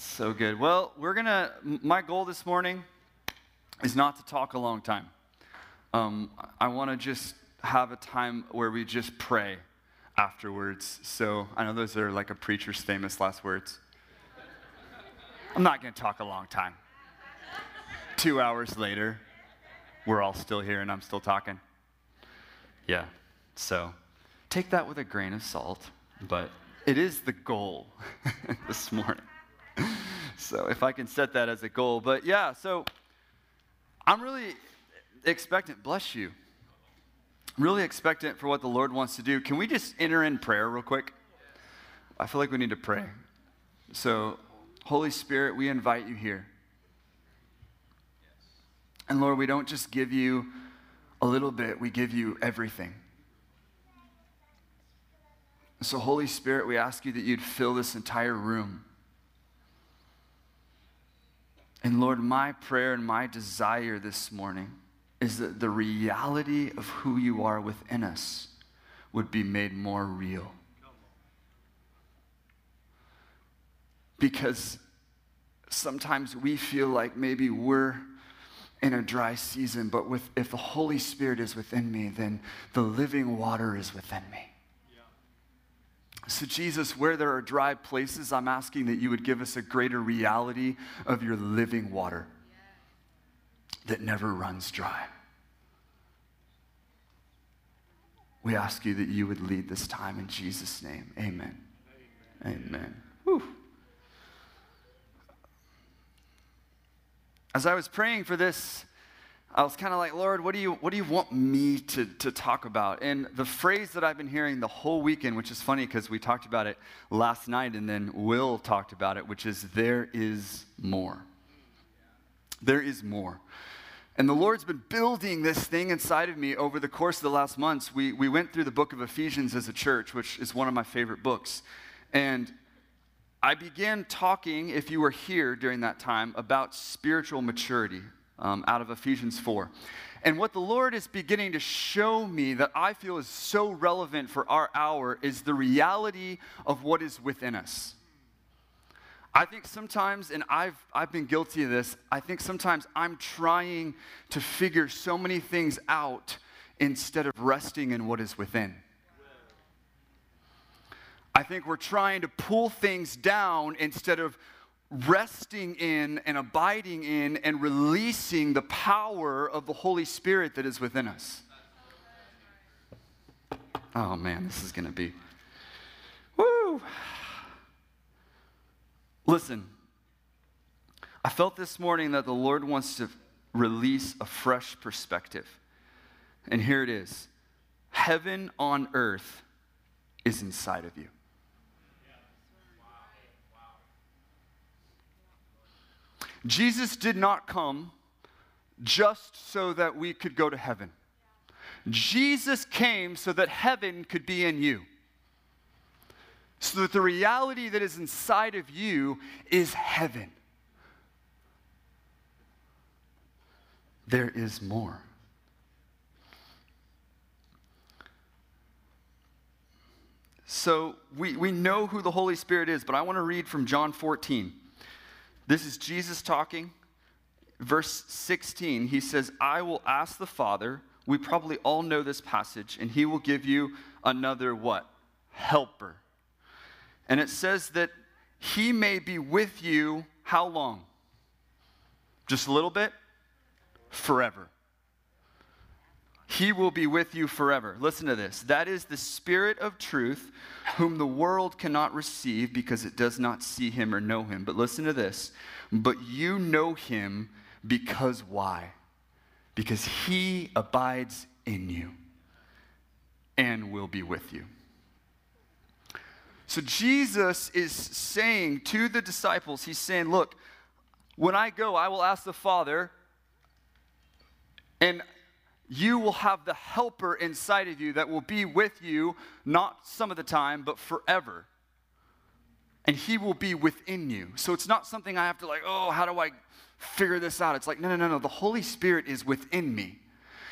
So good. Well, we're going to, my goal this morning is not to talk a long time. Um, I want to just have a time where we just pray afterwards. So I know those are like a preacher's famous last words. I'm not going to talk a long time. Two hours later, we're all still here and I'm still talking. Yeah. So take that with a grain of salt, but it is the goal this morning. So if I can set that as a goal. But yeah, so I'm really expectant. Bless you. Really expectant for what the Lord wants to do. Can we just enter in prayer real quick? I feel like we need to pray. So, Holy Spirit, we invite you here. And Lord, we don't just give you a little bit, we give you everything. So, Holy Spirit, we ask you that you'd fill this entire room. And Lord, my prayer and my desire this morning is that the reality of who you are within us would be made more real. Because sometimes we feel like maybe we're in a dry season, but with, if the Holy Spirit is within me, then the living water is within me. So, Jesus, where there are dry places, I'm asking that you would give us a greater reality of your living water that never runs dry. We ask you that you would lead this time in Jesus' name. Amen. Amen. Amen. As I was praying for this I was kind of like, Lord, what do you, what do you want me to, to talk about? And the phrase that I've been hearing the whole weekend, which is funny because we talked about it last night and then Will talked about it, which is there is more. There is more. And the Lord's been building this thing inside of me over the course of the last months. We, we went through the book of Ephesians as a church, which is one of my favorite books. And I began talking, if you were here during that time, about spiritual maturity, um, out of Ephesians 4. And what the Lord is beginning to show me that I feel is so relevant for our hour is the reality of what is within us. I think sometimes, and I've, I've been guilty of this, I think sometimes I'm trying to figure so many things out instead of resting in what is within. I think we're trying to pull things down instead of resting in and abiding in and releasing the power of the Holy Spirit that is within us. Oh man, this is going to be. Woo! Listen, I felt this morning that the Lord wants to release a fresh perspective. And here it is Heaven on earth is inside of you. Jesus did not come just so that we could go to heaven. Jesus came so that heaven could be in you. So that the reality that is inside of you is heaven. There is more. So we, we know who the Holy Spirit is, but I want to read from John 14. This is Jesus talking. Verse 16, he says, I will ask the Father. We probably all know this passage, and he will give you another what? Helper. And it says that he may be with you how long? Just a little bit? Forever. He will be with you forever. Listen to this. That is the Spirit of truth, whom the world cannot receive because it does not see him or know him. But listen to this. But you know him because why? Because he abides in you and will be with you. So Jesus is saying to the disciples, He's saying, Look, when I go, I will ask the Father, and you will have the helper inside of you that will be with you, not some of the time, but forever. And he will be within you. So it's not something I have to like, oh, how do I figure this out? It's like, no, no, no, no. The Holy Spirit is within me.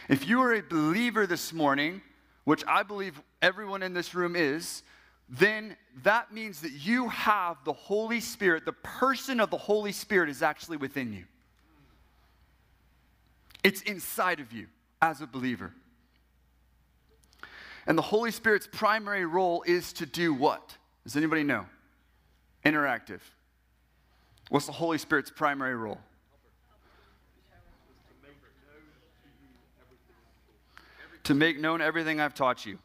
If you are a believer this morning, which I believe everyone in this room is, then that means that you have the Holy Spirit, the person of the Holy Spirit is actually within you. It's inside of you as a believer. And the Holy Spirit's primary role is to do what? Does anybody know? Interactive. What's the Holy Spirit's primary role? To make known everything I've taught you.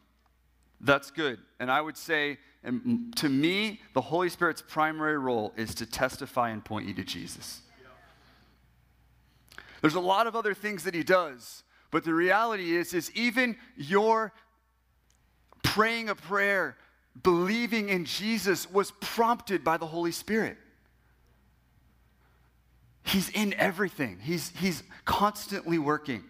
That's good. And I would say, and to me, the Holy Spirit's primary role is to testify and point you to Jesus. There's a lot of other things that he does, but the reality is, is even your praying a prayer, believing in Jesus was prompted by the Holy Spirit. He's in everything. He's, he's constantly working.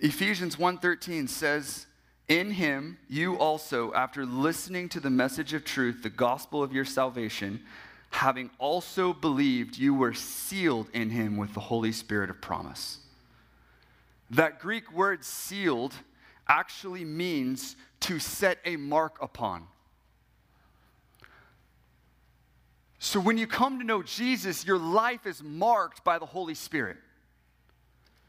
Ephesians 1:13 says, "In him you also after listening to the message of truth, the gospel of your salvation, having also believed, you were sealed in him with the Holy Spirit of promise. That Greek word sealed actually means to set a mark upon. So when you come to know Jesus, your life is marked by the Holy Spirit.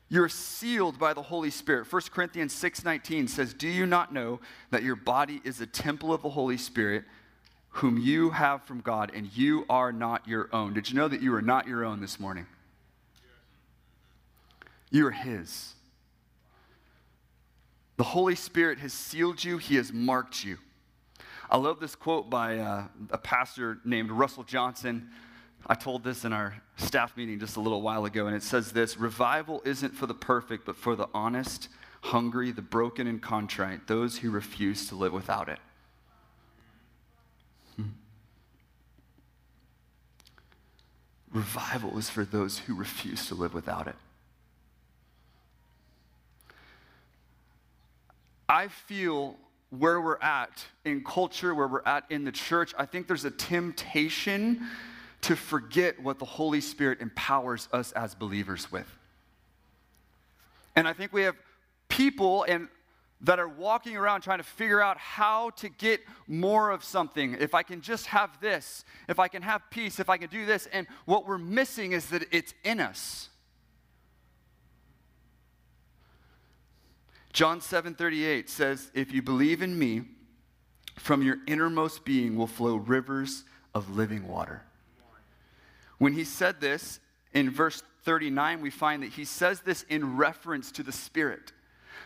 You're sealed by the Holy Spirit. 1 Corinthians 6:19 says, "Do you not know that your body is a temple of the Holy Spirit?" whom you have from God, and you are not your own. Did you know that you are not your own this morning? You are His. The Holy Spirit has sealed you, He has marked you. I love this quote by uh, a pastor named Russell Johnson. I told this in our staff meeting just a little while ago, and it says this Revival isn't for the perfect, but for the honest, hungry, the broken, and contrite, those who refuse to live without it. Revival is for those who refuse to live without it. I feel where we're at in culture, where we're at in the church, I think there's a temptation to forget what the Holy Spirit empowers us as believers with. And I think we have people, and that are walking around trying to figure out how to get more of something. If I can just have this, if I can have peace, if I can do this. And what we're missing is that it's in us. John 7:38 says, "If you believe in me, from your innermost being will flow rivers of living water." When he said this in verse 39, we find that he says this in reference to the Spirit.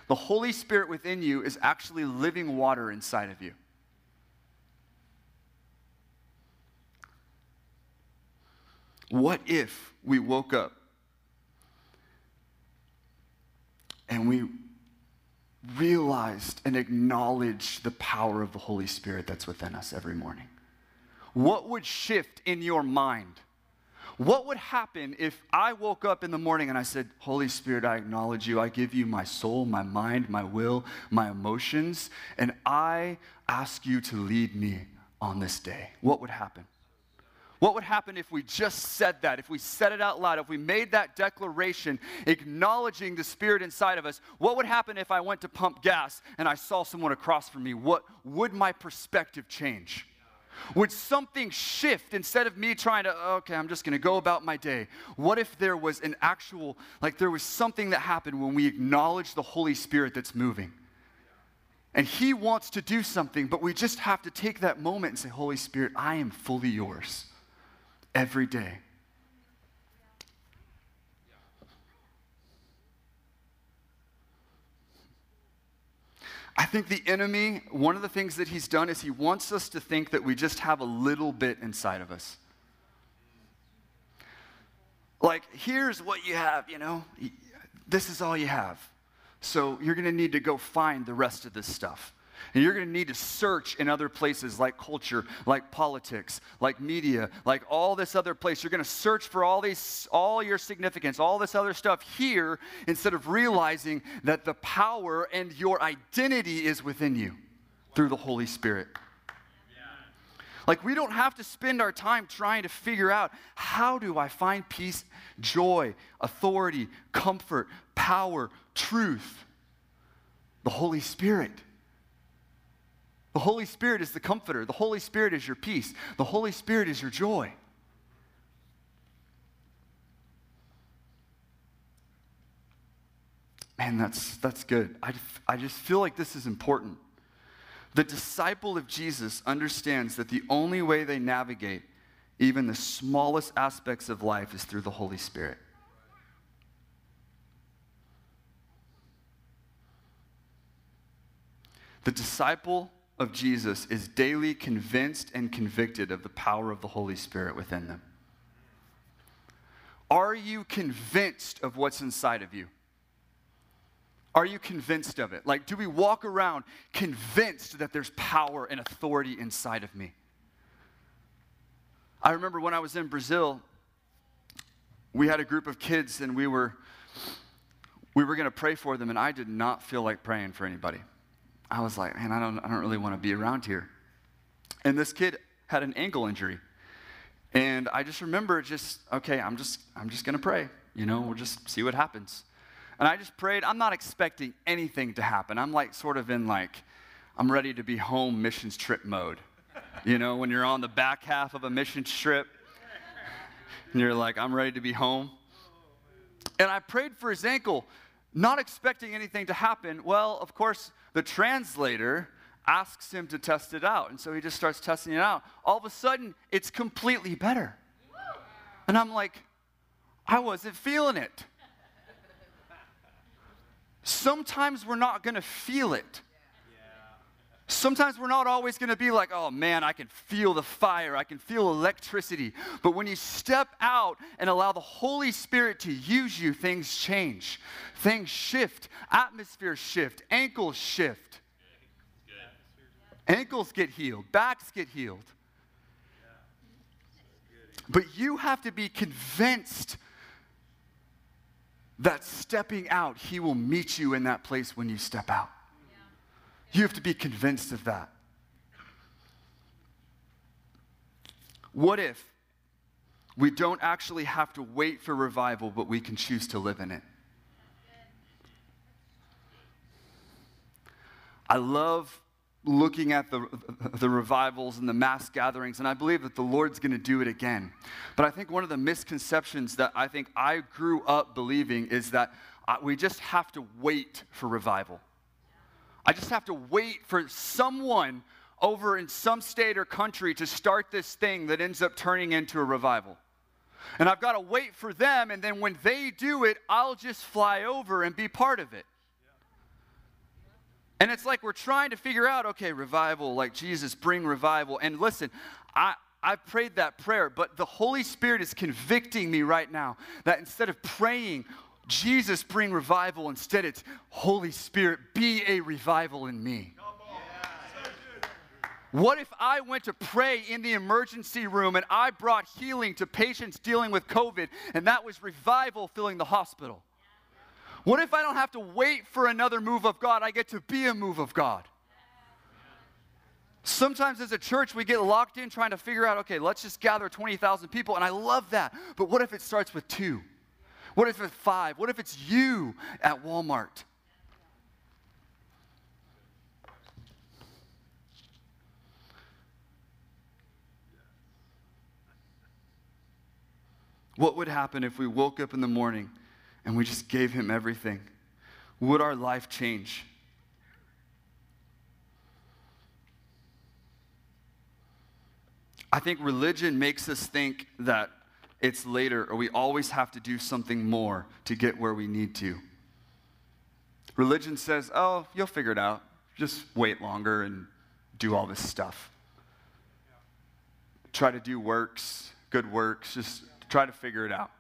The Holy Spirit within you is actually living water inside of you. What if we woke up and we realized and acknowledged the power of the Holy Spirit that's within us every morning? What would shift in your mind? What would happen if I woke up in the morning and I said, Holy Spirit, I acknowledge you. I give you my soul, my mind, my will, my emotions, and I ask you to lead me on this day? What would happen? What would happen if we just said that, if we said it out loud, if we made that declaration acknowledging the Spirit inside of us? What would happen if I went to pump gas and I saw someone across from me? What would my perspective change? Would something shift instead of me trying to, oh, okay, I'm just going to go about my day? What if there was an actual, like there was something that happened when we acknowledge the Holy Spirit that's moving? And He wants to do something, but we just have to take that moment and say, Holy Spirit, I am fully yours every day. I think the enemy, one of the things that he's done is he wants us to think that we just have a little bit inside of us. Like, here's what you have, you know, this is all you have. So you're going to need to go find the rest of this stuff. And you're going to need to search in other places like culture, like politics, like media, like all this other place. You're going to search for all these all your significance, all this other stuff here instead of realizing that the power and your identity is within you through the Holy Spirit. Like, we don't have to spend our time trying to figure out how do I find peace, joy, authority, comfort, power, truth. The Holy Spirit The Holy Spirit is the comforter. The Holy Spirit is your peace. The Holy Spirit is your joy. Man, that's, that's good. I, I just feel like this is important. The disciple of Jesus understands that the only way they navigate even the smallest aspects of life is through the Holy Spirit. The disciple of Jesus is daily convinced and convicted of the power of the Holy Spirit within them. Are you convinced of what's inside of you? Are you convinced of it? Like, do we walk around convinced that there's power and authority inside of me? I remember when I was in Brazil, we had a group of kids and we were we were going to pray for them and I did not feel like praying for anybody. I was like, man, I don't I don't really want to be around here. And this kid had an ankle injury. And I just remember just okay, I'm just I'm just going to pray. You know, we'll just see what happens. And I just prayed. I'm not expecting anything to happen. I'm like sort of in like, I'm ready to be home missions trip mode. You know, when you're on the back half of a mission trip and you're like, I'm ready to be home. And I prayed for his ankle, not expecting anything to happen. Well, of course, the translator asks him to test it out. And so he just starts testing it out. All of a sudden, it's completely better. And I'm like, I wasn't feeling it. Sometimes we're not going to feel it. Sometimes we're not always going to be like, oh man, I can feel the fire, I can feel electricity. But when you step out and allow the Holy Spirit to use you, things change. Things shift, atmosphere shift, ankles shift. Ankles get healed, backs get healed. But you have to be convinced that stepping out, He will meet you in that place when you step out. You have to be convinced of that. What if we don't actually have to wait for revival, but we can choose to live in it? I love looking at the, the revivals and the mass gatherings, and I believe that the Lord's going to do it again. But I think one of the misconceptions that I think I grew up believing is that uh, we just have to wait for revival. I just have to wait for someone over in some state or country to start this thing that ends up turning into a revival. And I've got to wait for them, and then when they do it, I'll just fly over and be part of it. And it's like we're trying to figure out, okay, revival, like Jesus, bring revival. And listen, I, I prayed that prayer, but the Holy Spirit is convicting me right now that instead of praying, Jesus, bring revival, instead it's Holy Spirit, be a revival in me. What if I went to pray in the emergency room and I brought healing to patients dealing with COVID and that was revival filling the hospital? What if I don't have to wait for another move of God? I get to be a move of God. Sometimes as a church, we get locked in trying to figure out, okay, let's just gather 20,000 people, and I love that. But what if it starts with two? What if it's five? What if it's you at Walmart? What would happen if we woke up in the morning and we just gave him everything, would our life change? I think religion makes us think that it's later or we always have to do something more to get where we need to. Religion says, oh, you'll figure it out. Just wait longer and do all this stuff. Try to do works, good works, just try to figure it out.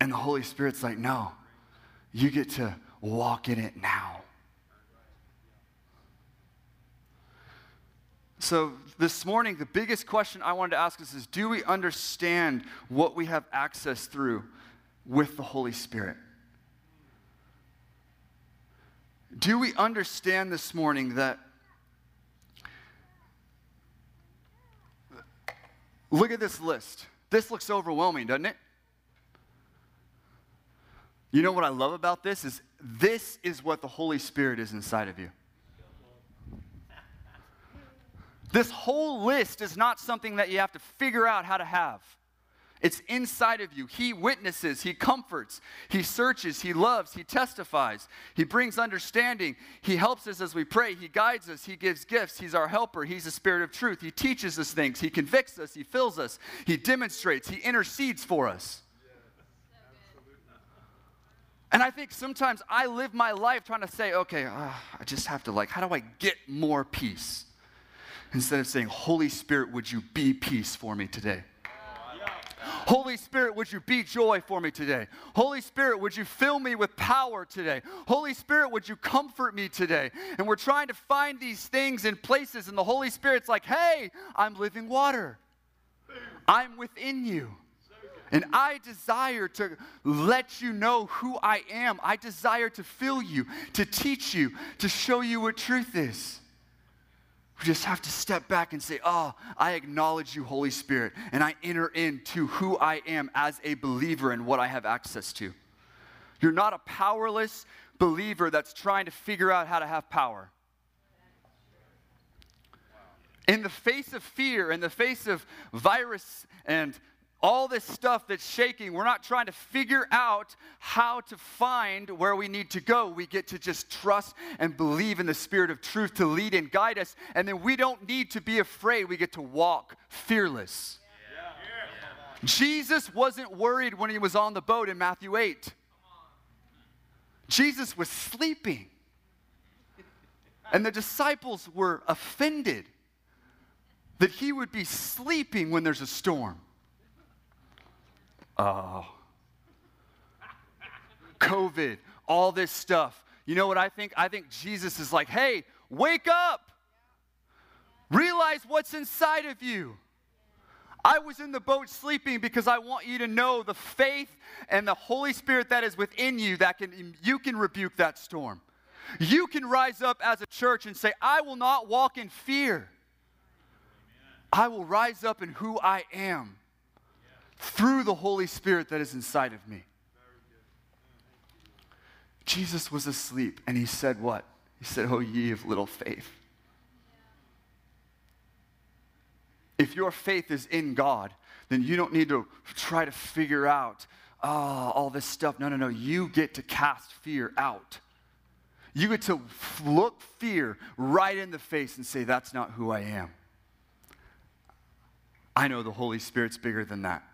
And the Holy Spirit's like, no, you get to walk in it now. So, this morning, the biggest question I wanted to ask us is do we understand what we have access through with the Holy Spirit? Do we understand this morning that? Look at this list. This looks overwhelming, doesn't it? You know what I love about this is this is what the Holy Spirit is inside of you. This whole list is not something that you have to figure out how to have. It's inside of you. He witnesses, He comforts, He searches, He loves, He testifies, He brings understanding, He helps us as we pray, He guides us, He gives gifts, He's our helper, He's the Spirit of truth, He teaches us things, He convicts us, He fills us, He demonstrates, He intercedes for us. And I think sometimes I live my life trying to say, okay, uh, I just have to, like, how do I get more peace? Instead of saying, Holy Spirit, would you be peace for me today? Holy Spirit, would you be joy for me today? Holy Spirit, would you fill me with power today? Holy Spirit, would you comfort me today? And we're trying to find these things in places, and the Holy Spirit's like, hey, I'm living water. I'm within you. And I desire to let you know who I am. I desire to fill you, to teach you, to show you what truth is. We just have to step back and say, Oh, I acknowledge you, Holy Spirit, and I enter into who I am as a believer and what I have access to. You're not a powerless believer that's trying to figure out how to have power. In the face of fear, in the face of virus and all this stuff that's shaking, we're not trying to figure out how to find where we need to go. We get to just trust and believe in the Spirit of truth to lead and guide us. And then we don't need to be afraid. We get to walk fearless. Yeah. Yeah. Jesus wasn't worried when he was on the boat in Matthew 8. Jesus was sleeping. And the disciples were offended that he would be sleeping when there's a storm. Oh. COVID, all this stuff. You know what I think? I think Jesus is like, hey, wake up. Realize what's inside of you. I was in the boat sleeping because I want you to know the faith and the Holy Spirit that is within you that can you can rebuke that storm. You can rise up as a church and say, I will not walk in fear. I will rise up in who I am through the Holy Spirit that is inside of me. Jesus was asleep and he said, What? He said, Oh, ye of little faith. If your faith is in God, then you don't need to try to figure out oh, all this stuff. No, no, no. You get to cast fear out. You get to look fear right in the face and say, That's not who I am. I know the Holy Spirit's bigger than that.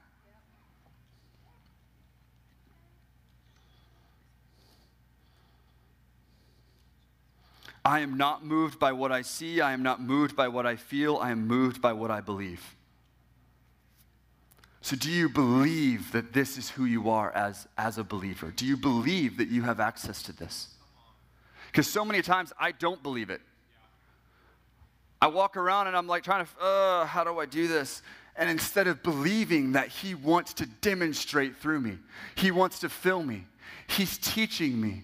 I am not moved by what I see. I am not moved by what I feel. I am moved by what I believe. So, do you believe that this is who you are as, as a believer? Do you believe that you have access to this? Because so many times I don't believe it. I walk around and I'm like trying to, uh, how do I do this? And instead of believing that He wants to demonstrate through me, He wants to fill me, He's teaching me.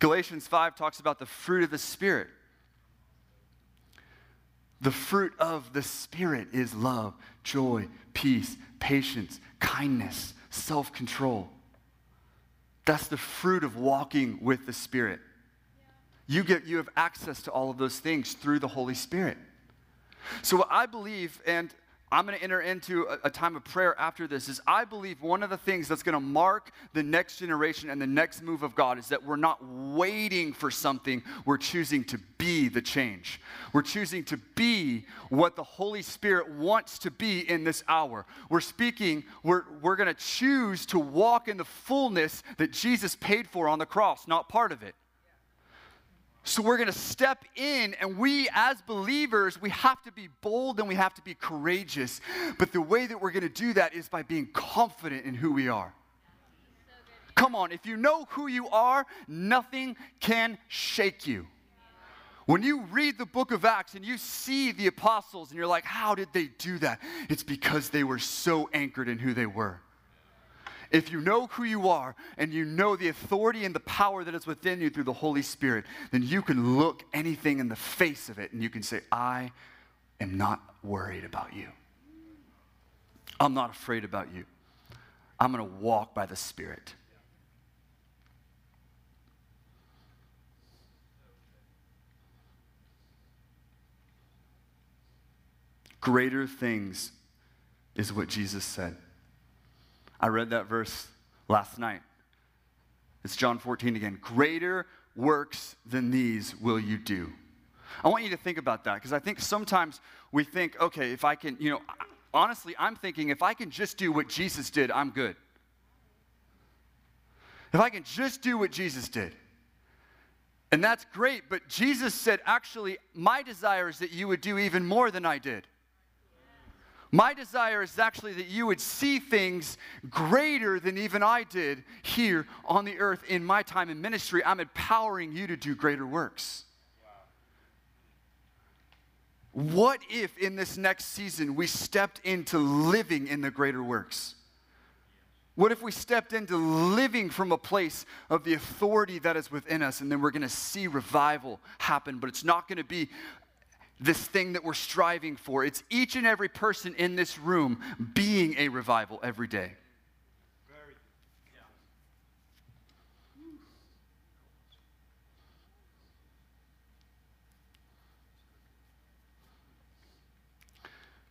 Galatians 5 talks about the fruit of the Spirit. The fruit of the Spirit is love, joy, peace, patience, kindness, self control. That's the fruit of walking with the Spirit. You, get, you have access to all of those things through the Holy Spirit. So, what I believe, and I'm going to enter into a, a, time of prayer after this. Is I believe one of the things that's going to mark the next generation and the next move of God is that we're not waiting for something, we're choosing to be the change. We're choosing to be what the Holy Spirit wants to be in this hour. We're speaking, we're, we're going to choose to walk in the fullness that Jesus paid for on the cross, not part of it. So we're going to step in, and we as believers, we have to be bold and we have to be courageous. But the way that we're going to do that is by being confident in who we are. Come on, if you know who you are, nothing can shake you. When you read the book of Acts and you see the apostles and you're like, how did they do that? It's because they were so anchored in who they were. If you know who you are and you know the authority and the power that is within you through the Holy Spirit, then you can look anything in the face of it and you can say, I am not worried about you. I'm not afraid about you. I'm going to walk by the Spirit. Greater things is what Jesus said. I read that verse last night. It's John 14 again. Greater works than these will you do. I want you to think about that because I think sometimes we think, okay, if I can, you know, honestly, I'm thinking if I can just do what Jesus did, I'm good. If I can just do what Jesus did. And that's great, but Jesus said, actually, my desire is that you would do even more than I did. My desire is actually that you would see things greater than even I did here on the earth in my time in ministry. I'm empowering you to do greater works. What if in this next season we stepped into living in the greater works? What if we stepped into living from a place of the authority that is within us and then we're going to see revival happen, but it's not going to be this thing that we're striving for. It's each and every person in this room being a revival every day.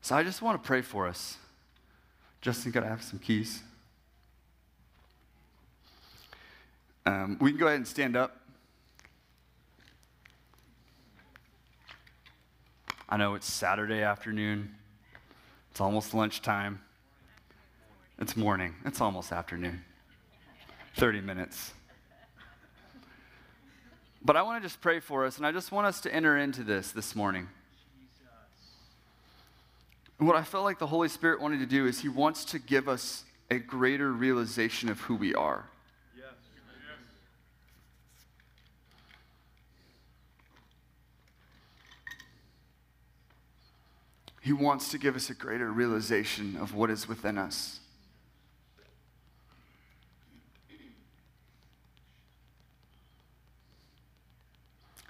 So I just want to pray for us. Justin, could I have some keys? Um, we can go ahead and stand up. I know it's Saturday afternoon. It's almost lunchtime. It's morning. It's almost afternoon. 30 minutes. But I want to just pray for us, and I just want us to enter into this this morning. What I felt like the Holy Spirit wanted to do is He wants to give us a greater realization of who we are. He wants to give us a greater realization of what is within us.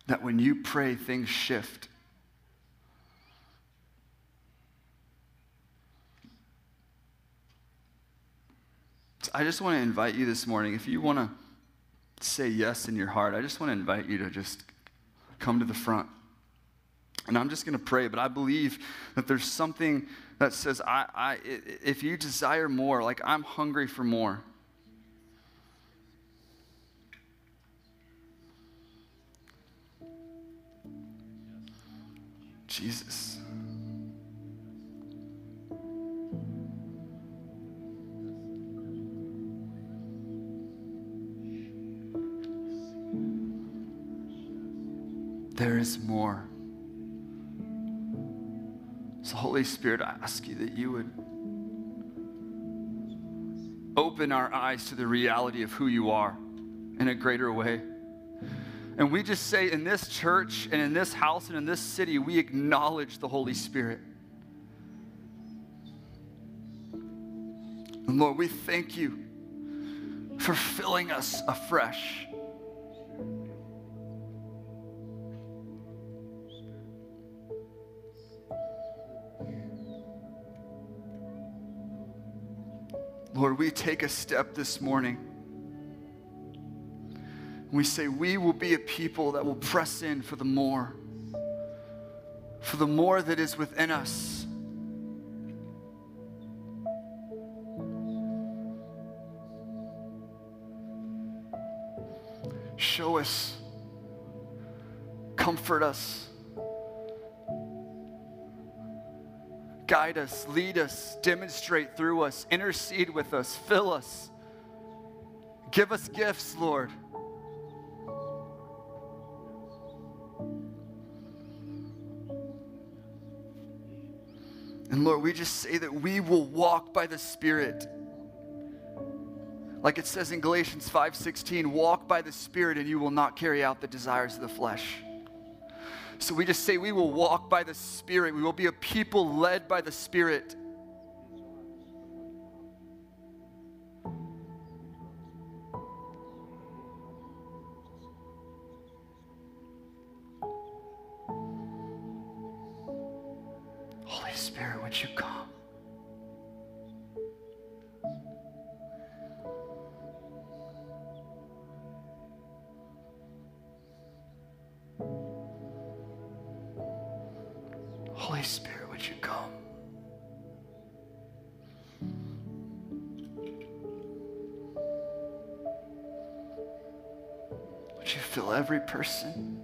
That when you pray, things shift. So I just want to invite you this morning, if you want to say yes in your heart, I just want to invite you to just come to the front. And I'm just going to pray, but I believe that there's something that says, I, I, if you desire more, like I'm hungry for more. Jesus. There is more. Holy Spirit, I ask you that you would open our eyes to the reality of who you are in a greater way. And we just say in this church and in this house and in this city, we acknowledge the Holy Spirit. And Lord, we thank you for filling us afresh. Lord, we take a step this morning. We say, we will be a people that will press in for the more, for the more that is within us. Show us, comfort us. Guide us, lead us, demonstrate through us, intercede with us, fill us. Give us gifts, Lord. And Lord, we just say that we will walk by the Spirit. Like it says in Galatians 5:16, walk by the Spirit and you will not carry out the desires of the flesh. So we just say we will walk by the Spirit. We will be a people led by the Spirit. Person?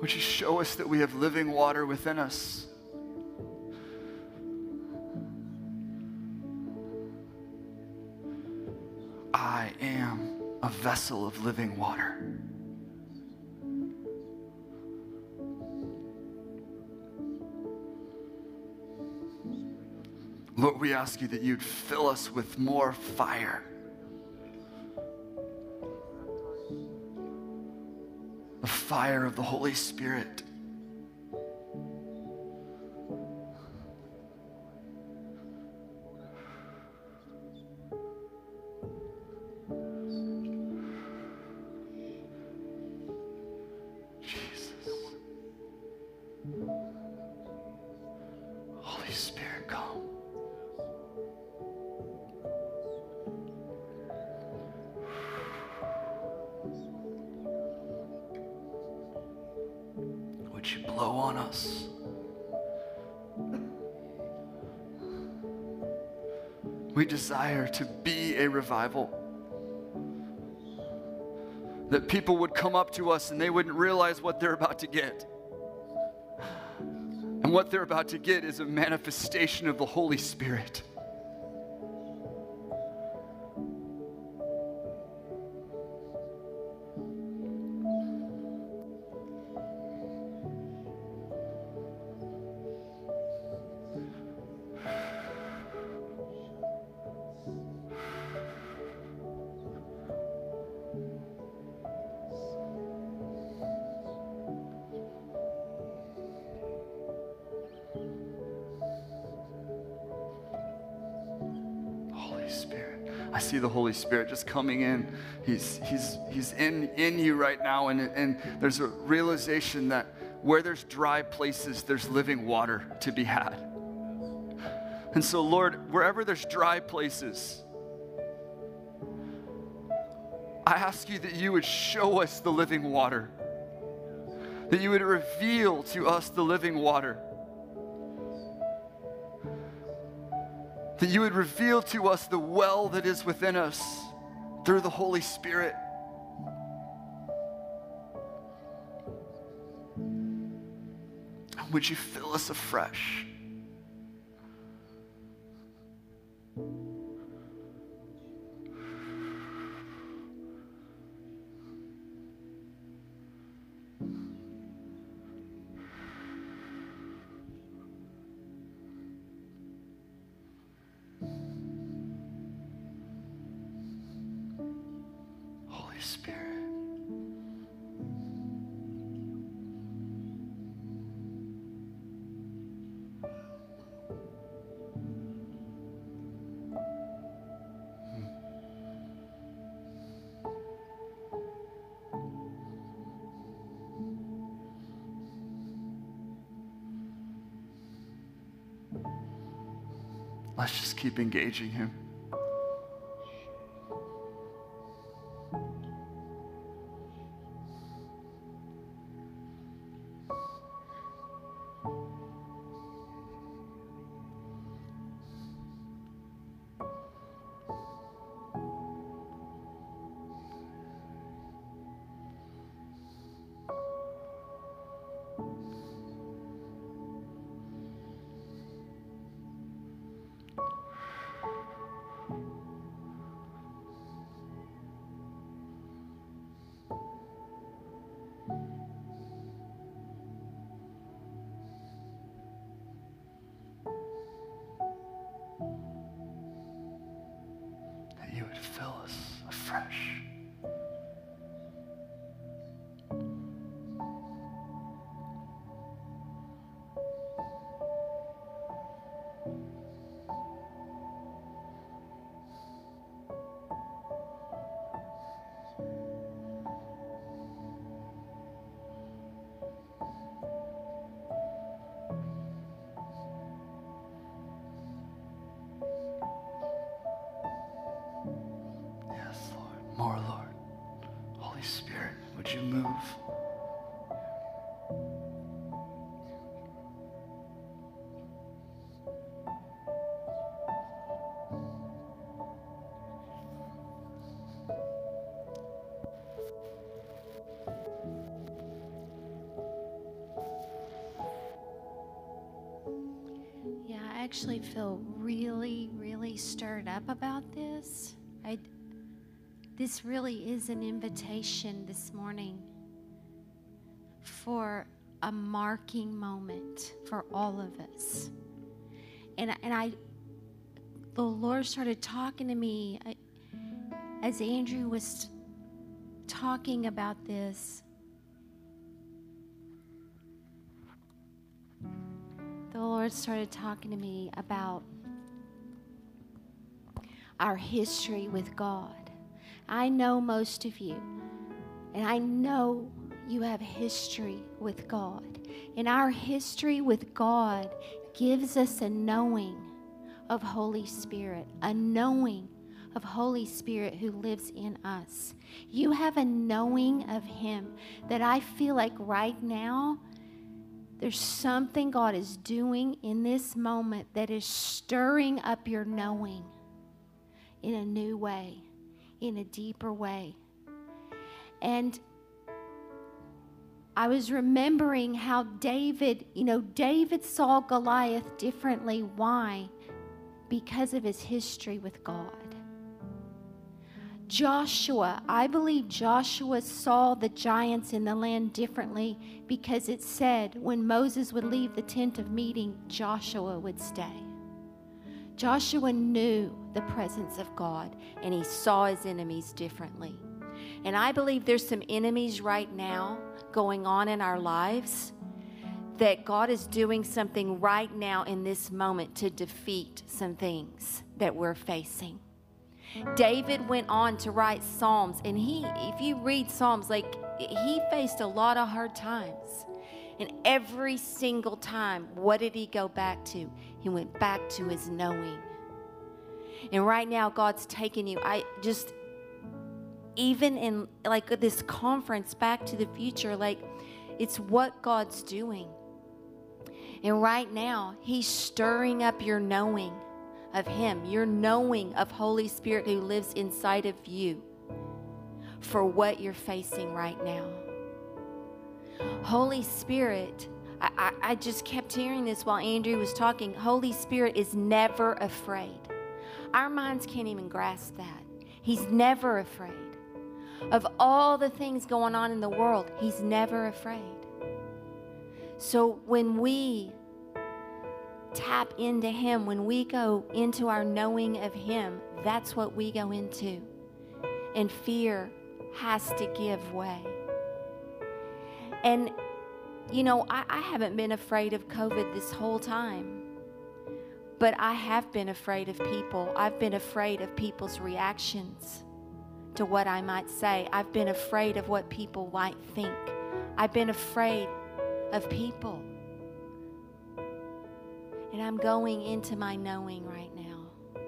Would you show us that we have living water within us? I am a vessel of living water. Lord, we ask you that you'd fill us with more fire. Fire of the Holy Spirit. On us? We desire to be a revival. That people would come up to us and they wouldn't realize what they're about to get. And what they're about to get is a manifestation of the Holy Spirit. Spirit just coming in. He's, he's, he's in, in you right now, and, and there's a realization that where there's dry places, there's living water to be had. And so, Lord, wherever there's dry places, I ask you that you would show us the living water, that you would reveal to us the living water. That you would reveal to us the well that is within us through the Holy Spirit. Would you fill us afresh? Engaging Him. Actually feel really, really stirred up about this. I, this really is an invitation this morning for a marking moment for all of us. And, and I, the Lord started talking to me I, as Andrew was talking about this. Lord started talking to me about our history with God. I know most of you, and I know you have history with God. And our history with God gives us a knowing of Holy Spirit, a knowing of Holy Spirit who lives in us. You have a knowing of Him that I feel like right now there's something God is doing in this moment that is stirring up your knowing in a new way, in a deeper way. And I was remembering how David, you know, David saw Goliath differently. Why? Because of his history with God. Joshua, I believe Joshua saw the giants in the land differently because it said when Moses would leave the tent of meeting, Joshua would stay. Joshua knew the presence of God and he saw his enemies differently. And I believe there's some enemies right now going on in our lives that God is doing something right now in this moment to defeat some things that we're facing. David went on to write Psalms, and he, if you read Psalms, like he faced a lot of hard times. And every single time, what did he go back to? He went back to his knowing. And right now, God's taking you. I just, even in like this conference, Back to the Future, like it's what God's doing. And right now, He's stirring up your knowing of Him, your knowing of Holy Spirit who lives inside of you for what you're facing right now. Holy Spirit, I, I, I, just kept hearing this while Andrew was talking. Holy Spirit is never afraid. Our minds can't even grasp that. He's never afraid. Of all the things going on in the world, He's never afraid. So when we tap into Him, when we go into our knowing of Him, that's what we go into. And fear has to give way. And, you know, I, I haven't been afraid of COVID this whole time. But I have been afraid of people. I've been afraid of people's reactions to what I might say. I've been afraid of what people might think. I've been afraid of people. And I'm going into my knowing right now.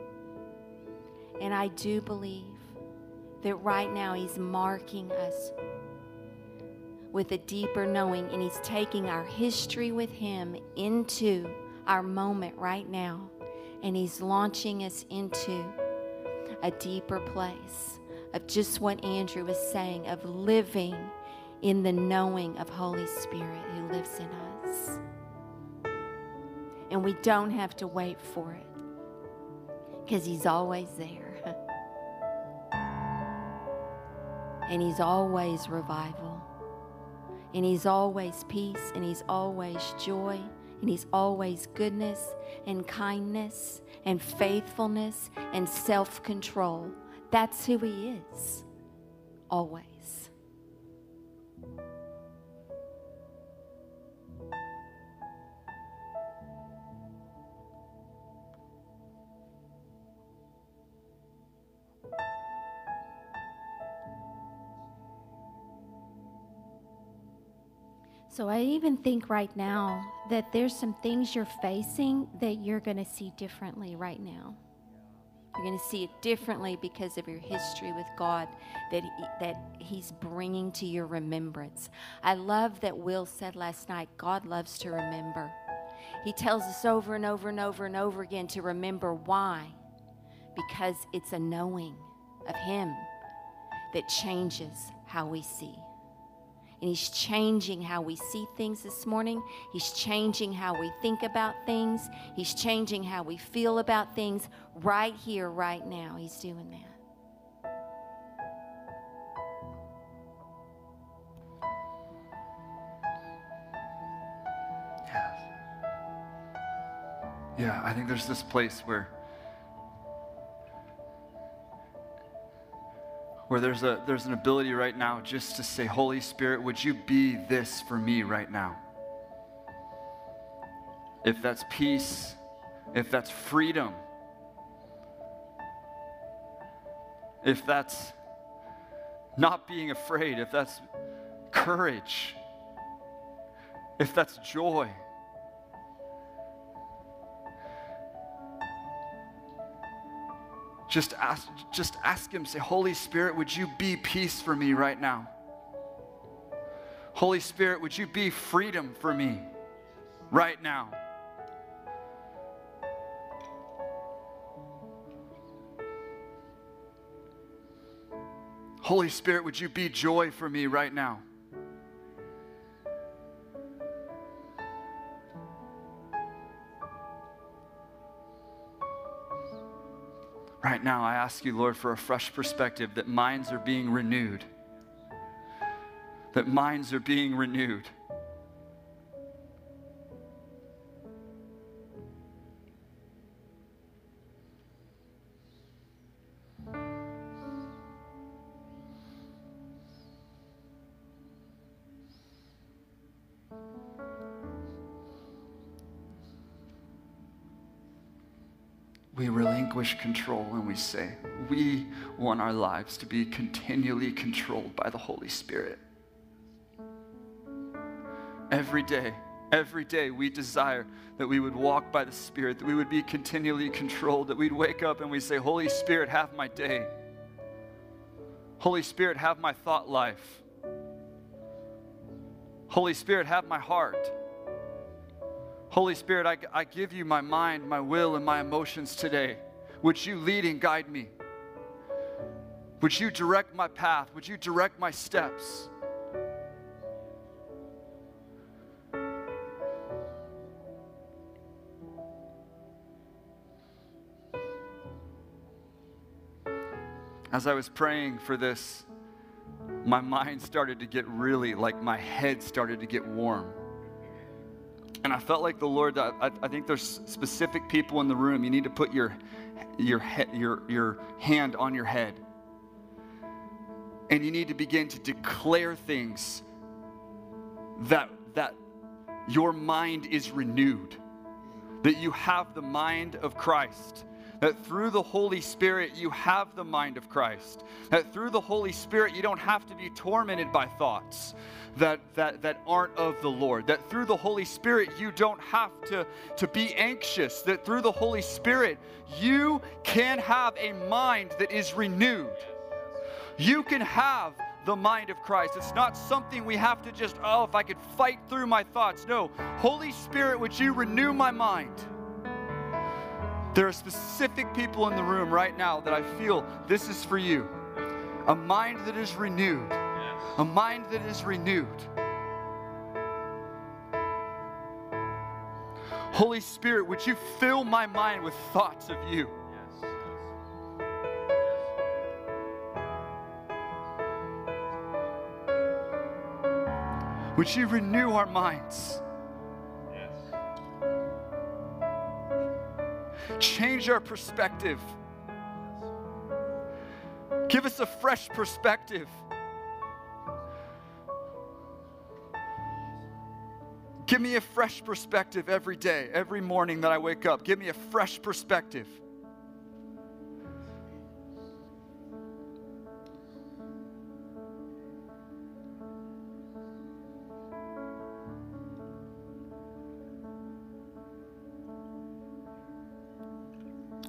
And I do believe that right now He's marking us with a deeper knowing, and He's taking our history with Him into our moment right now, and He's launching us into a deeper place of just what Andrew was saying of living in the knowing of Holy Spirit who lives in us. And we don't have to wait for it because He's always there. and He's always revival. And He's always peace. And He's always joy and He's always goodness and kindness and faithfulness and self control. That's who He is, always. So I even think right now that there's some things you're facing that you're going to see differently right now. You're going to see it differently because of your history with God that, he, that He's bringing to your remembrance. I love that Will said last night God loves to remember. He tells us over and over and over and over again to remember why. Because it's a knowing of Him that changes how we see. And He's changing how we see things this morning. He's changing how we think about things. He's changing how we feel about things right here, right now. He's doing that. Yeah, I think there's this place where where there's a there's an ability right now just to say, Holy Spirit, would you be this for me right now? If that's peace, if that's freedom, if that's not being afraid, if that's courage, if that's joy. Just ask, just ask Him, say, Holy Spirit, would you be peace for me right now? Holy Spirit, would you be freedom for me right now? Holy Spirit, would you be joy for me right now? Right now, I ask you, Lord, for a fresh perspective that minds are being renewed. That minds are being renewed. We relinquish control and we say, We want our lives to be continually controlled by the Holy Spirit. Every day, every day, we desire that we would walk by the Spirit, that we would be continually controlled, that we'd wake up and we say, Holy Spirit, have my day. Holy Spirit, have my thought life. Holy Spirit, have my heart. Holy Spirit, I, I give you my mind, my will, and my emotions today. Would you lead and guide me? Would you direct my path? Would you direct my steps? As I was praying for this, my mind started to get really, like my head started to get warm. And I felt like the Lord, I, I, think there's specific people in the room. You need to put your, your, your, your hand on your head. And you need to begin to declare things that, that your mind is renewed, that you have the mind of Christ that through the Holy Spirit you have the mind of Christ. That through the Holy Spirit you don't have to be tormented by thoughts that, that, that aren't of the Lord. That through the Holy Spirit you don't have to, to be anxious. That through the Holy Spirit you can have a mind that is renewed. You can have the mind of Christ. It's not something we have to just, oh, if I could fight through my thoughts. No. Holy Spirit, would you renew my mind? There are specific people in the room right now that I feel this is for you. A mind that is renewed. A mind that is renewed. Holy Spirit, would you fill my mind with thoughts of you? Would you renew our minds? Change our perspective. Give us a fresh perspective. Give me a fresh perspective every day, every morning that I wake up. Give me a fresh perspective.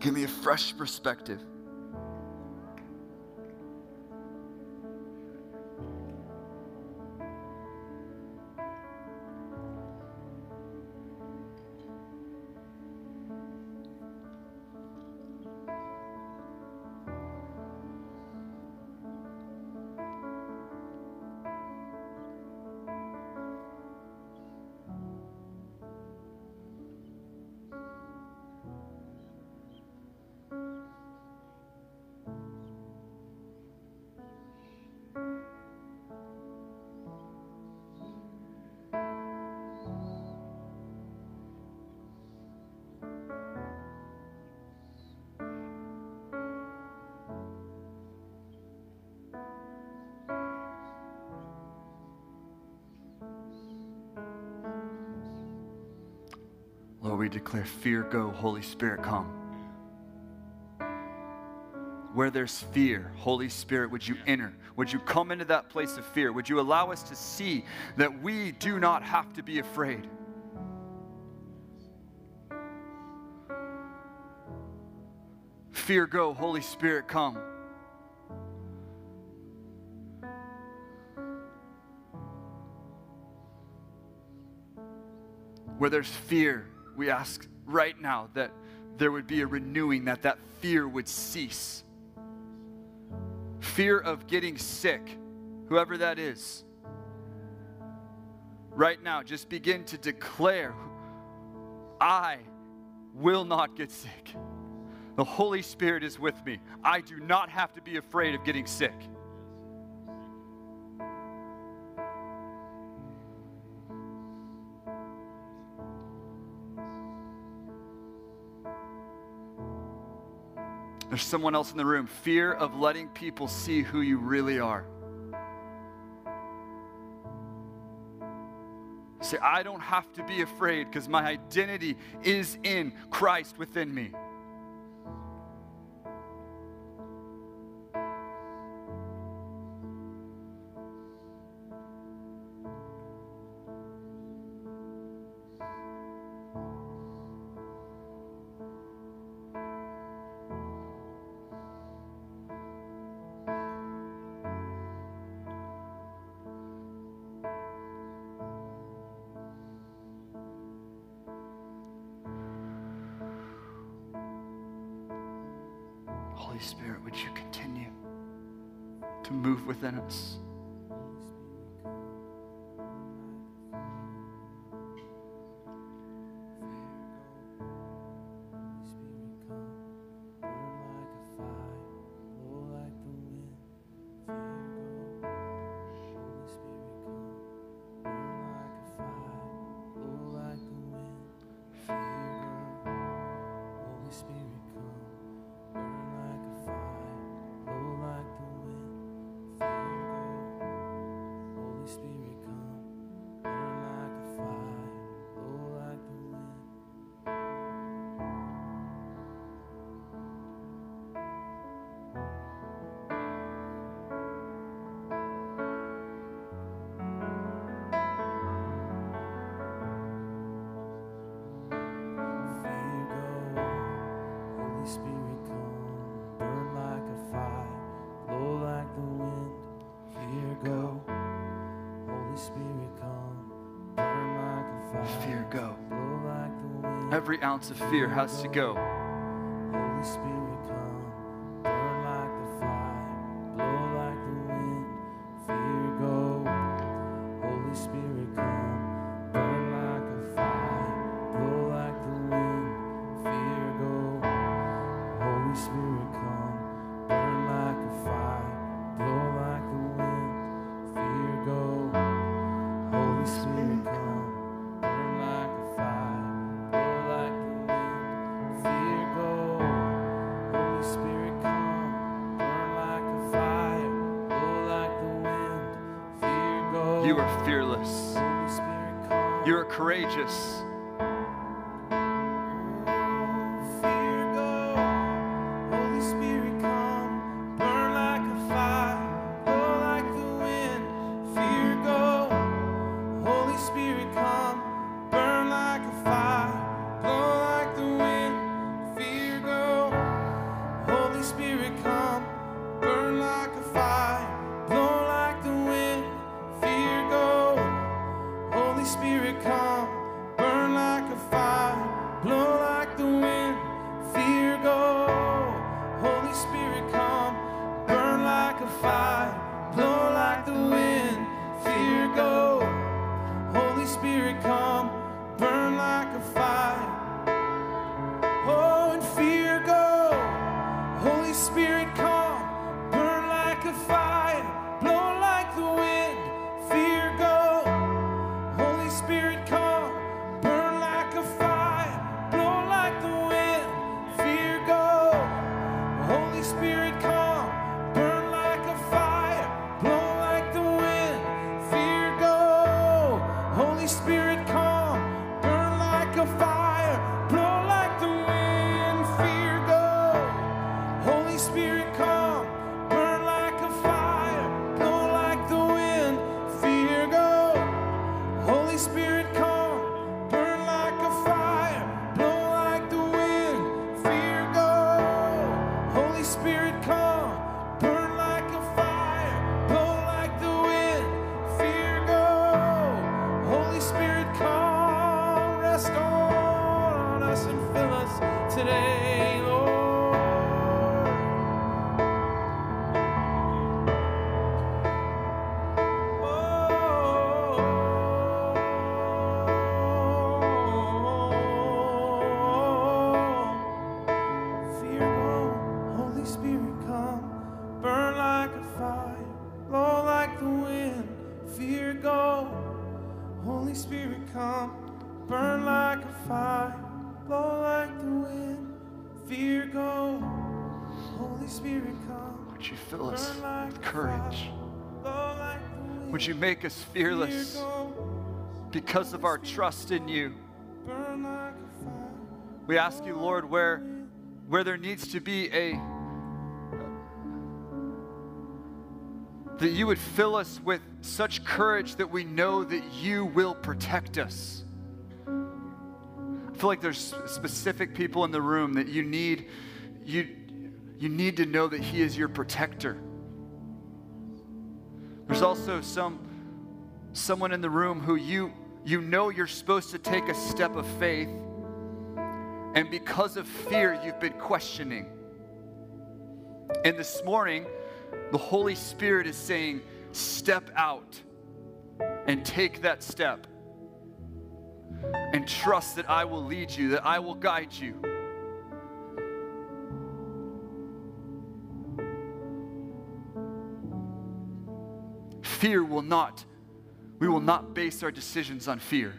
Give me a fresh perspective. We declare fear go, Holy Spirit come. Where there's fear, Holy Spirit, would you enter? Would you come into that place of fear? Would you allow us to see that we do not have to be afraid? Fear go, Holy Spirit come. Where there's fear, we ask right now that there would be a renewing, that that fear would cease. Fear of getting sick, whoever that is. Right now, just begin to declare, I will not get sick. The Holy Spirit is with me. I do not have to be afraid of getting sick. There's someone else in the room. Fear of letting people see who you really are. Say, I don't have to be afraid because my identity is in Christ within me. Holy Spirit, would you continue to move within us? Ounce of fear has to go. You are fearless. You are courageous. Spirit, come. Make us fearless because of our trust in you? We ask you, Lord, where, where there needs to be a that you would fill us with such courage that we know that you will protect us. I feel like there's specific people in the room that you need you you need to know that he is your protector. There's also some someone in the room who you you know you're supposed to take a step of faith and because of fear, you've been questioning. And this morning, the Holy Spirit is saying, step out and take that step. And trust that I will lead you, that I will guide you. Fear will not, we will not base our decisions on fear.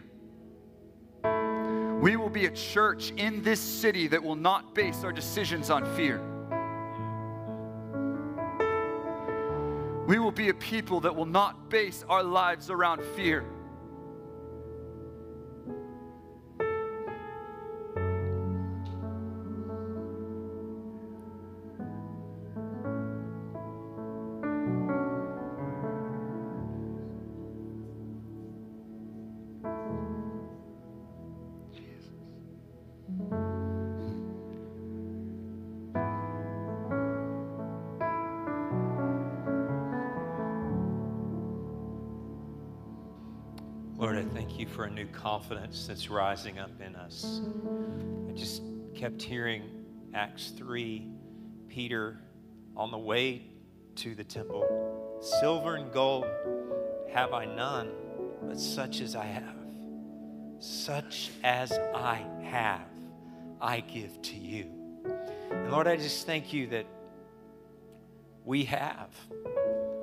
We will be a church in this city that will not base our decisions on fear. We will be a people that will not base our lives around fear. New confidence that's rising up in us. I just kept hearing Acts 3, Peter on the way to the temple. Silver and gold have I none, but such as I have. Such as I have, I give to you. And Lord, I just thank you that we have.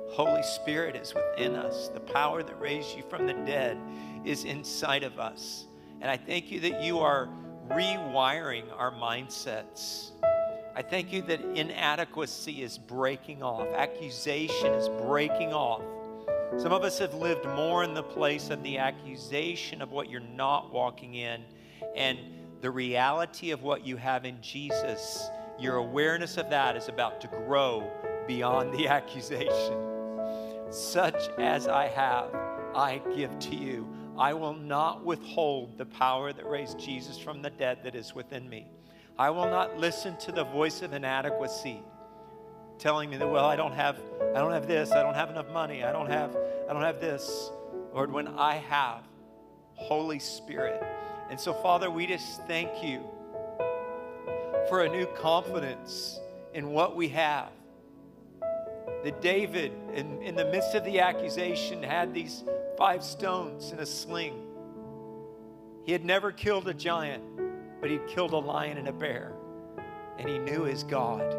Holy Spirit is within us. The power that raised you from the dead is inside of us. And I thank you that you are rewiring our mindsets. I thank you that inadequacy is breaking off, accusation is breaking off. Some of us have lived more in the place of the accusation of what you're not walking in and the reality of what you have in Jesus. Your awareness of that is about to grow beyond the accusation. Such as I have, I give to you. I will not withhold the power that raised Jesus from the dead that is within me. I will not listen to the voice of inadequacy telling me that well I don't have I don't have this, I don't have enough money, I don't have I don't have this. Lord, when I have Holy Spirit. And so Father, we just thank you for a new confidence in what we have that David, in, in the midst of the accusation, had these five stones in a sling. He had never killed a giant, but he'd killed a lion and a bear, and he knew his God.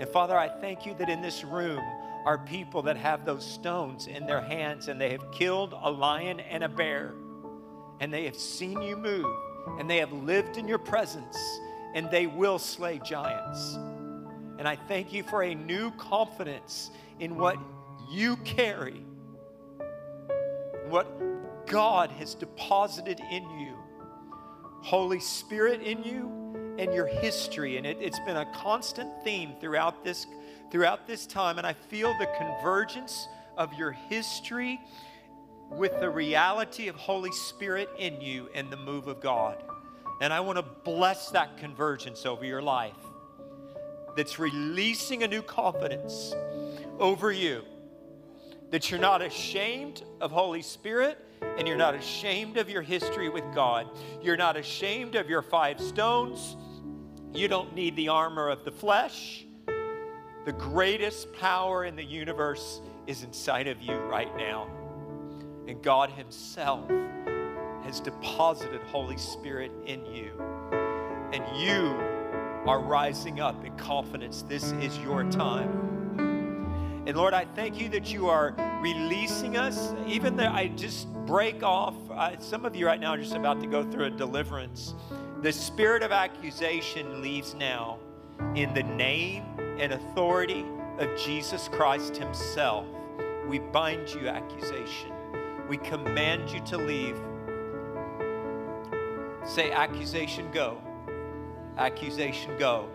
And Father, I thank you that in this room are people that have those stones in their hands, and they have killed a lion and a bear, and they have seen you move, and they have lived in your presence, and they will slay giants. And I thank you for a new confidence in what you carry, what God has deposited in you, Holy Spirit in you, and your history. And it, has been a constant theme throughout this, throughout this time. And I feel the convergence of your history with the reality of Holy Spirit in you and the move of God. And I want to bless that convergence over your life that's releasing a new confidence over you. That you're not ashamed of Holy Spirit and you're not ashamed of your history with God. You're not ashamed of your five stones. You don't need the armor of the flesh. The greatest power in the universe is inside of you right now. And God Himself has deposited Holy Spirit in you. And you are rising up in confidence. This is your time. And Lord, I thank you that you are releasing us. Even though I just break off. Uh, some of you right now are just about to go through a deliverance. The spirit of accusation leaves now in the name and authority of Jesus Christ Himself. We bind you, accusation. We command you to leave. Say, accusation, go. Accusation, go.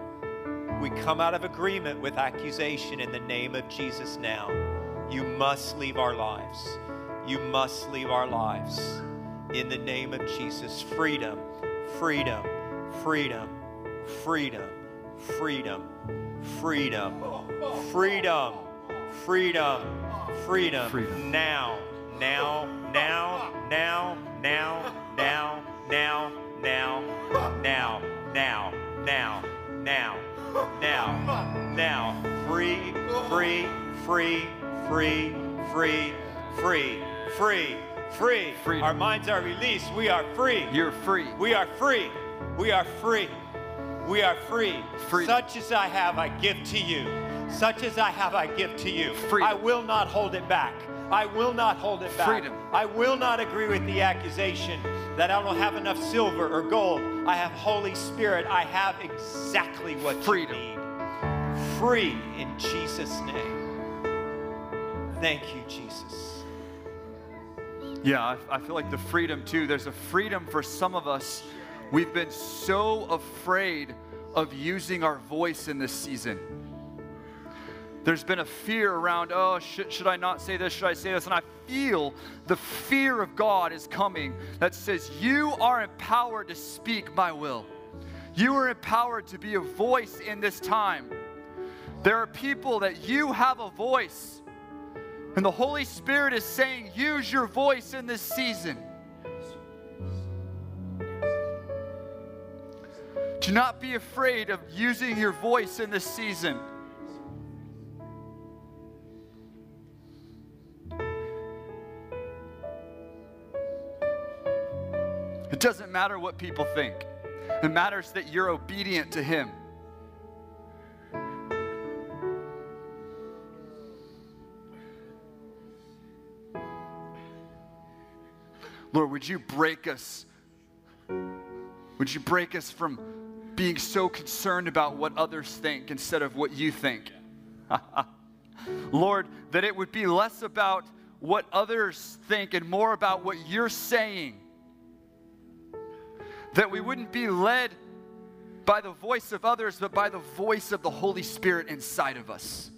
We come out of agreement with accusation in the name of Jesus now. You must leave our lives. You must leave our lives. In the name of Jesus. Freedom, freedom, freedom, freedom, freedom, freedom, freedom, freedom, freedom. Freedom. Now, now, now, now, now, now, now, now, now, now, now, now, now, now. Free, free, free, free, free, free, free, free. Freedom. Our minds are released. We are free. You're free. We are free. We are free. We are free. Freedom. Such as I have, I give to you. Such as I have, I give to you. Freedom. I will not hold it back. I will not hold it back. Freedom. I will not agree with the accusation that I don't have enough silver or gold. I have Holy Spirit. I have exactly what Freedom. you need. Free in Jesus' name. Thank you, Jesus. Yeah, I, I feel like the freedom too. There's a freedom for some of us. We've been so afraid of using our voice in this season. There's been a fear around, oh, should, should I not say this? Should I say this? And I feel the fear of God is coming that says, You are empowered to speak my will. You are empowered to be a voice in this time. There are people that you have a voice. And the Holy Spirit is saying, use your voice in this season. Do not be afraid of using your voice in this season. It doesn't matter what people think, it matters that you're obedient to Him. Lord, would you break us? Would you break us from being so concerned about what others think instead of what you think? Lord, that it would be less about what others think and more about what you're saying. That we wouldn't be led by the voice of others, but by the voice of the Holy Spirit inside of us.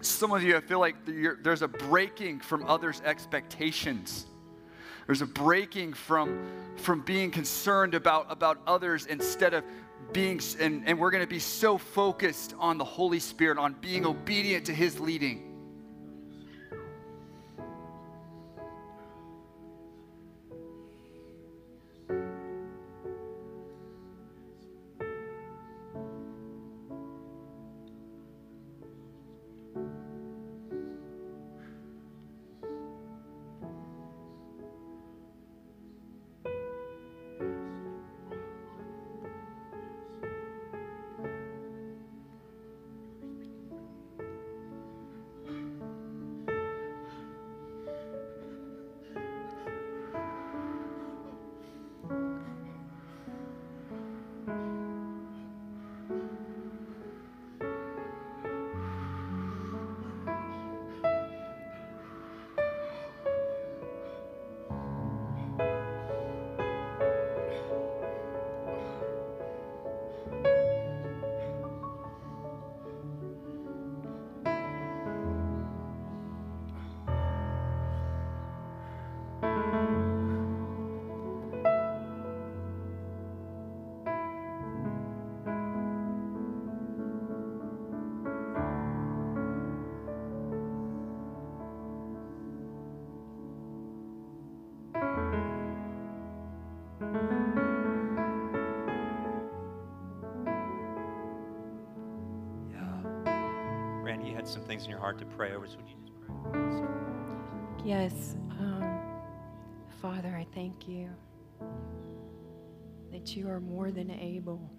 Some of you, I feel like there's a breaking from others' expectations. There's a breaking from, from being concerned about, about others instead of being, and, and we're going to be so focused on the Holy Spirit, on being obedient to His leading. Some things in your heart to pray over. So would you just pray? Yes. Um, Father, I thank you that you are more than able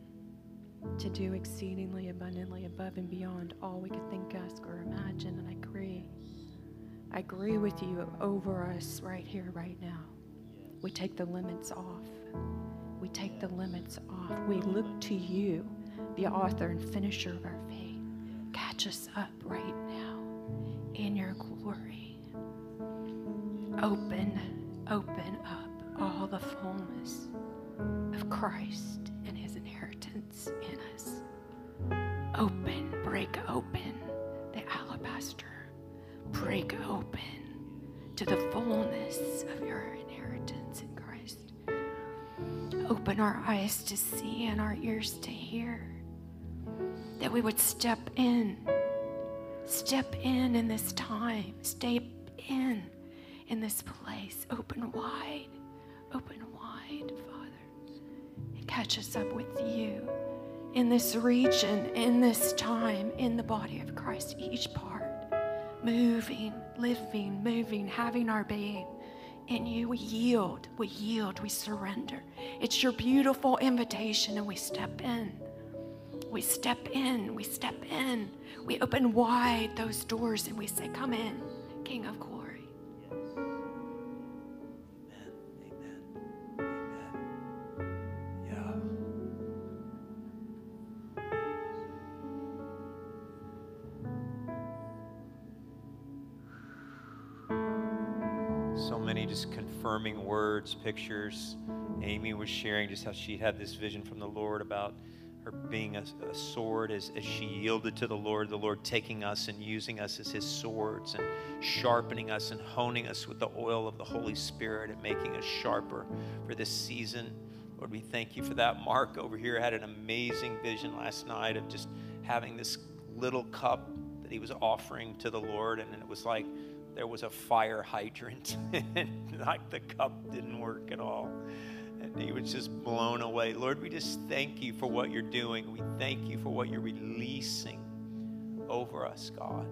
to do exceedingly abundantly above and beyond all we could think, ask, or imagine. And I agree. I agree with you over us right here, right now. We take the limits off. We take the limits off. We look to you, the author and finisher of our faith. Catch us up right Open, open up all the fullness of Christ and his inheritance in us. Open, break open the alabaster. Break open to the fullness of your inheritance in Christ. Open our eyes to see and our ears to hear. That we would step in, step in in this time, step in in this place. Open wide, open wide, Father. And catch us up with you in this region, in this time, in the body of Christ, each part, moving, living, moving, having our being. In you, we yield, we yield, we surrender. It's your beautiful invitation, and we step in. We step in, we step in. We open wide those doors and we say, Come in, King of glory. Confirming words, pictures. Amy was sharing just how she had this vision from the Lord about her being a, a sword as, as she yielded to the Lord, the Lord taking us and using us as his swords and sharpening us and honing us with the oil of the Holy Spirit and making us sharper for this season. Lord, we thank you for that. Mark over here had an amazing vision last night of just having this little cup that he was offering to the Lord, and it was like there was a fire hydrant, and like the cup didn't work at all. And he was just blown away. Lord, we just thank you for what you're doing. We thank you for what you're releasing over us, God.